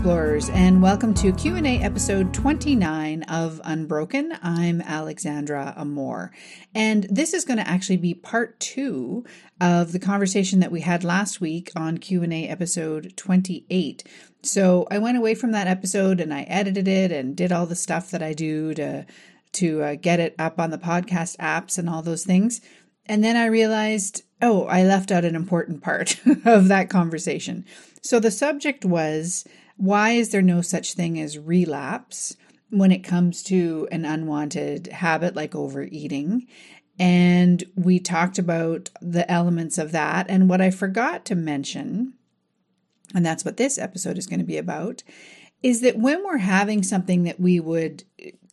Explorers and welcome to Q&A episode 29 of Unbroken. I'm Alexandra Amor and this is going to actually be part 2 of the conversation that we had last week on Q&A episode 28. So I went away from that episode and I edited it and did all the stuff that I do to to uh, get it up on the podcast apps and all those things. And then I realized, oh, I left out an important part of that conversation. So the subject was why is there no such thing as relapse when it comes to an unwanted habit like overeating? And we talked about the elements of that. And what I forgot to mention, and that's what this episode is going to be about, is that when we're having something that we would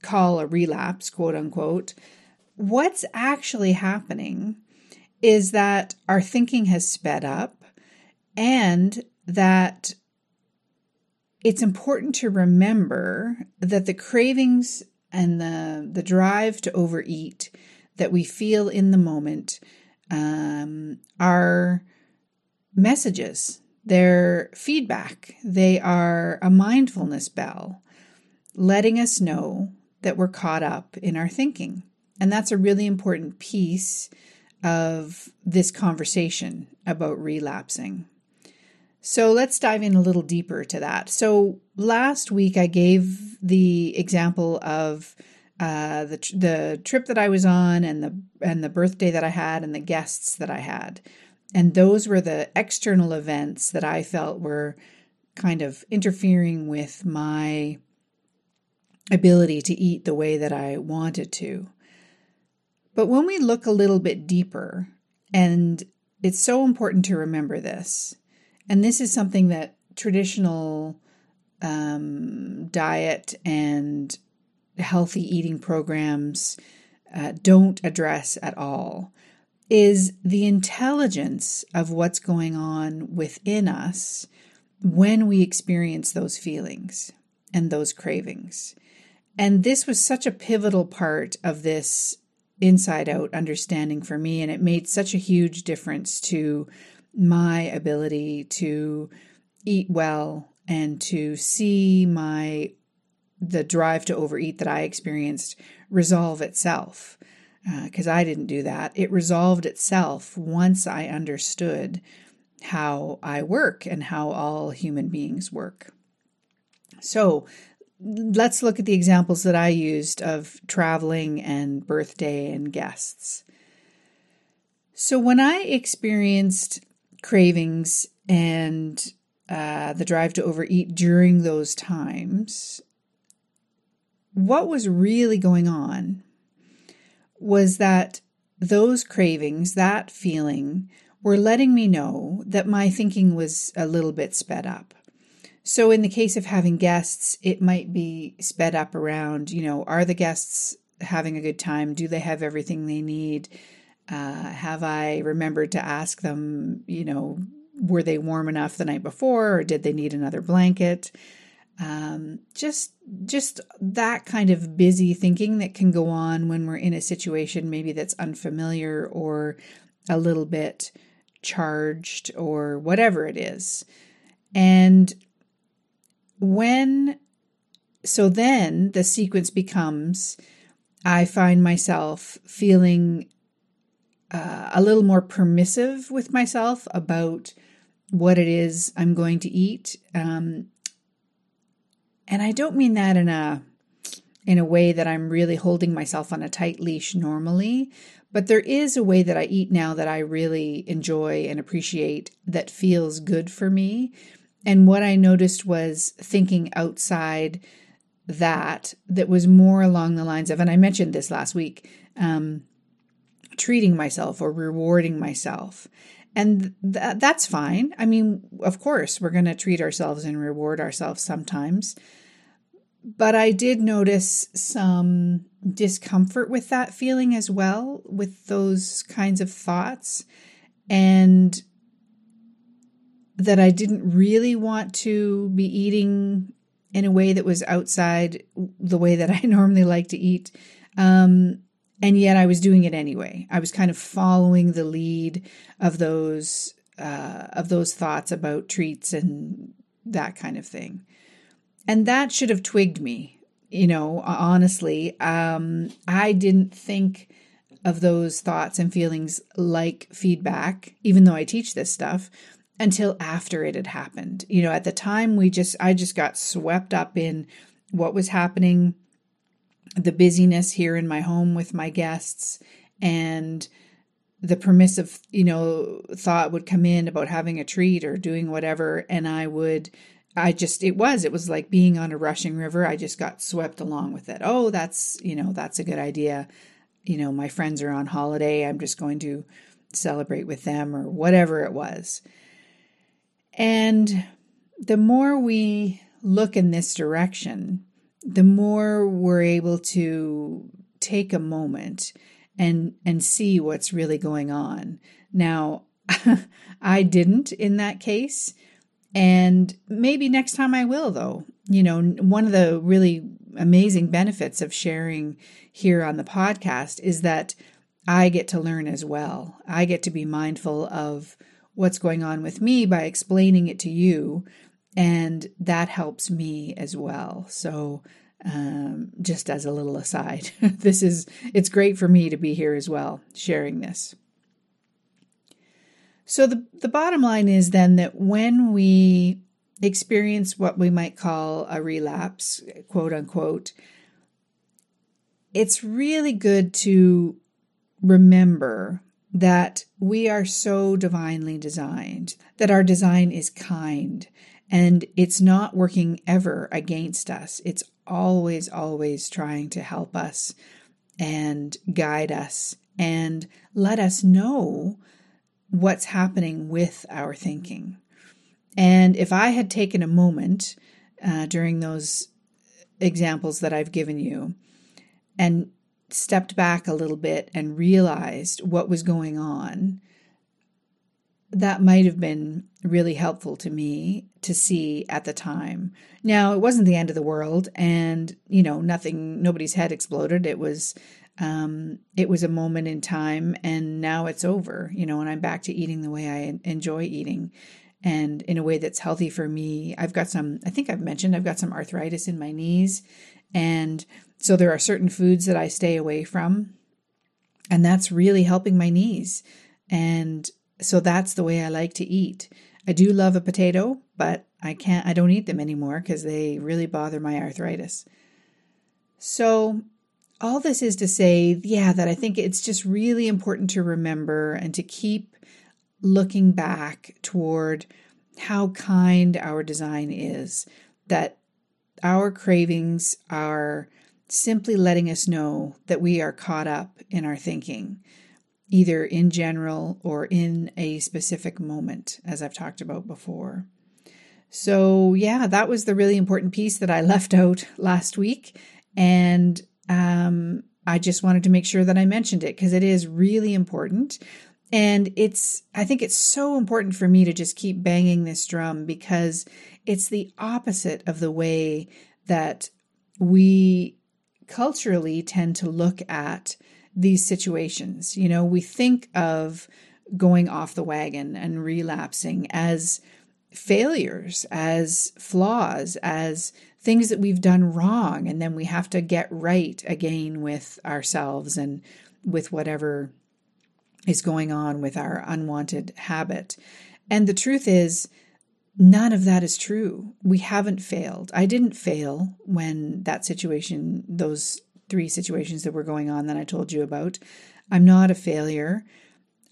call a relapse, quote unquote, what's actually happening is that our thinking has sped up and that it's important to remember that the cravings and the the drive to overeat that we feel in the moment um, are messages. They're feedback. They are a mindfulness bell, letting us know that we're caught up in our thinking, and that's a really important piece of this conversation about relapsing. So let's dive in a little deeper to that. So last week I gave the example of uh, the the trip that I was on and the and the birthday that I had and the guests that I had, and those were the external events that I felt were kind of interfering with my ability to eat the way that I wanted to. But when we look a little bit deeper, and it's so important to remember this, and this is something that traditional um, diet and healthy eating programs uh, don't address at all is the intelligence of what's going on within us when we experience those feelings and those cravings. And this was such a pivotal part of this inside out understanding for me. And it made such a huge difference to my ability to eat well and to see my the drive to overeat that I experienced resolve itself because uh, I didn't do that. It resolved itself once I understood how I work and how all human beings work. So let's look at the examples that I used of traveling and birthday and guests. So when I experienced cravings and uh, the drive to overeat during those times, what was really going on was that those cravings, that feeling, were letting me know that my thinking was a little bit sped up. So, in the case of having guests, it might be sped up around, you know, are the guests having a good time? Do they have everything they need? Uh, have I remembered to ask them, you know, were they warm enough the night before or did they need another blanket? Um, just just that kind of busy thinking that can go on when we're in a situation maybe that's unfamiliar or a little bit charged or whatever it is. And when so then the sequence becomes I find myself feeling uh, a little more permissive with myself about what it is I'm going to eat. Um, and I don't mean that in a in a way that I'm really holding myself on a tight leash normally, but there is a way that I eat now that I really enjoy and appreciate that feels good for me. And what I noticed was thinking outside that that was more along the lines of and I mentioned this last week um, treating myself or rewarding myself. And th- that's fine. I mean, of course, we're going to treat ourselves and reward ourselves sometimes. But I did notice some discomfort with that feeling as well, with those kinds of thoughts. And that I didn't really want to be eating in a way that was outside the way that I normally like to eat. Um, and yet I was doing it anyway. I was kind of following the lead of those uh, of those thoughts about treats and that kind of thing. And that should have twigged me, you know, honestly. Um, I didn't think of those thoughts and feelings like feedback, even though I teach this stuff, until after it had happened. You know, at the time, we just, I just got swept up in what was happening, the busyness here in my home with my guests, and the permissive, you know, thought would come in about having a treat or doing whatever. And I would, I just, it was, it was like being on a rushing river. I just got swept along with it. Oh, that's, you know, that's a good idea. You know, my friends are on holiday. I'm just going to celebrate with them or whatever it was. And the more we look in this direction, the more we're able to take a moment and and see what's really going on. Now, I didn't in that case, and maybe next time I will though. You know, one of the really amazing benefits of sharing here on the podcast is that I get to learn as well. I get to be mindful of what's going on with me by explaining it to you, and that helps me as well. So um, just as a little aside, this is it's great for me to be here as well, sharing this. So the the bottom line is then that when we experience what we might call a relapse, quote unquote, it's really good to remember that we are so divinely designed, that our design is kind, and it's not working ever against us. It's always, always trying to help us and guide us and let us know what's happening with our thinking. And if I had taken a moment uh, during those examples that I've given you and stepped back a little bit and realized what was going on, that might have been really helpful to me to see at the time. Now, it wasn't the end of the world and, you know, nothing nobody's head exploded. It was um it was a moment in time and now it's over, you know, and I'm back to eating the way I enjoy eating and in a way that's healthy for me. I've got some I think I've mentioned I've got some arthritis in my knees and so there are certain foods that I stay away from and that's really helping my knees. And so that's the way I like to eat. I do love a potato, but I can't I don't eat them anymore because they really bother my arthritis. So all this is to say, yeah, that I think it's just really important to remember and to keep looking back toward how kind our design is, that our cravings are simply letting us know that we are caught up in our thinking, either in general or in a specific moment, as I've talked about before. So, yeah, that was the really important piece that I left out last week. And um, I just wanted to make sure that I mentioned it because it is really important. And it's, I think it's so important for me to just keep banging this drum because it's the opposite of the way that we culturally tend to look at these situations. You know, we think of going off the wagon and relapsing as failures, as flaws, as things that we've done wrong, and then we have to get right again with ourselves and with whatever is going on with our unwanted habit. And the truth is, None of that is true. We haven't failed. I didn't fail when that situation, those three situations that were going on that I told you about. I'm not a failure.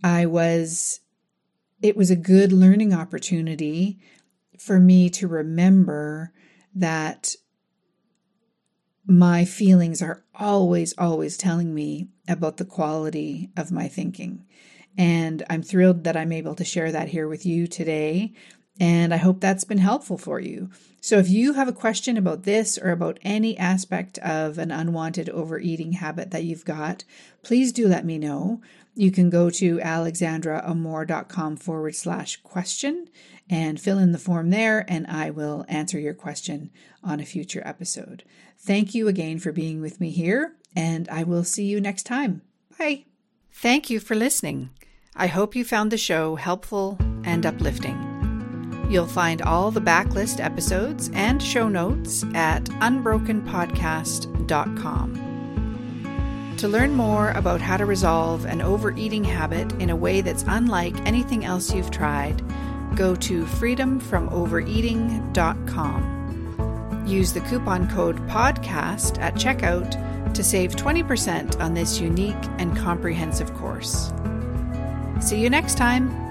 I was, it was a good learning opportunity for me to remember that my feelings are always, always telling me about the quality of my thinking. And I'm thrilled that I'm able to share that here with you today. And I hope that's been helpful for you. So if you have a question about this or about any aspect of an unwanted overeating habit that you've got, please do let me know. You can go to alexandraamor.com forward slash question and fill in the form there, and I will answer your question on a future episode. Thank you again for being with me here, and I will see you next time. Bye. Thank you for listening. I hope you found the show helpful and uplifting. You'll find all the backlist episodes and show notes at unbrokenpodcast.com. To learn more about how to resolve an overeating habit in a way that's unlike anything else you've tried, go to freedomfromovereating.com. Use the coupon code PODCAST at checkout to save 20% on this unique and comprehensive course. See you next time.